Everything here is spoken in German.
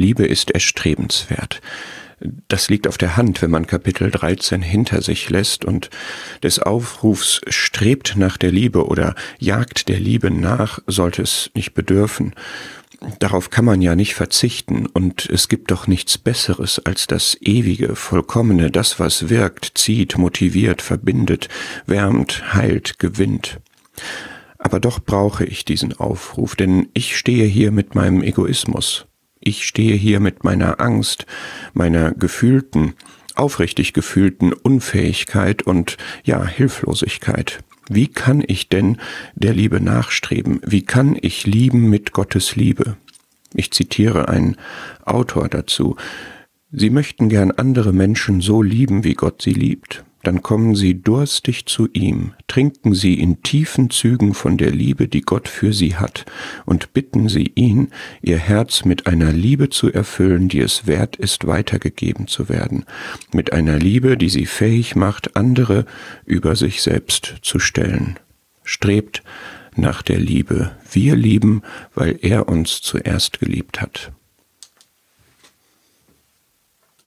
Liebe ist erstrebenswert. Das liegt auf der Hand, wenn man Kapitel 13 hinter sich lässt und des Aufrufs strebt nach der Liebe oder jagt der Liebe nach, sollte es nicht bedürfen. Darauf kann man ja nicht verzichten, und es gibt doch nichts Besseres als das ewige, vollkommene, das, was wirkt, zieht, motiviert, verbindet, wärmt, heilt, gewinnt. Aber doch brauche ich diesen Aufruf, denn ich stehe hier mit meinem Egoismus. Ich stehe hier mit meiner Angst, meiner gefühlten, aufrichtig gefühlten Unfähigkeit und ja, Hilflosigkeit. Wie kann ich denn der Liebe nachstreben? Wie kann ich lieben mit Gottes Liebe? Ich zitiere einen Autor dazu. Sie möchten gern andere Menschen so lieben, wie Gott sie liebt dann kommen sie durstig zu ihm, trinken sie in tiefen Zügen von der Liebe, die Gott für sie hat, und bitten sie ihn, ihr Herz mit einer Liebe zu erfüllen, die es wert ist, weitergegeben zu werden, mit einer Liebe, die sie fähig macht, andere über sich selbst zu stellen. Strebt nach der Liebe. Wir lieben, weil er uns zuerst geliebt hat.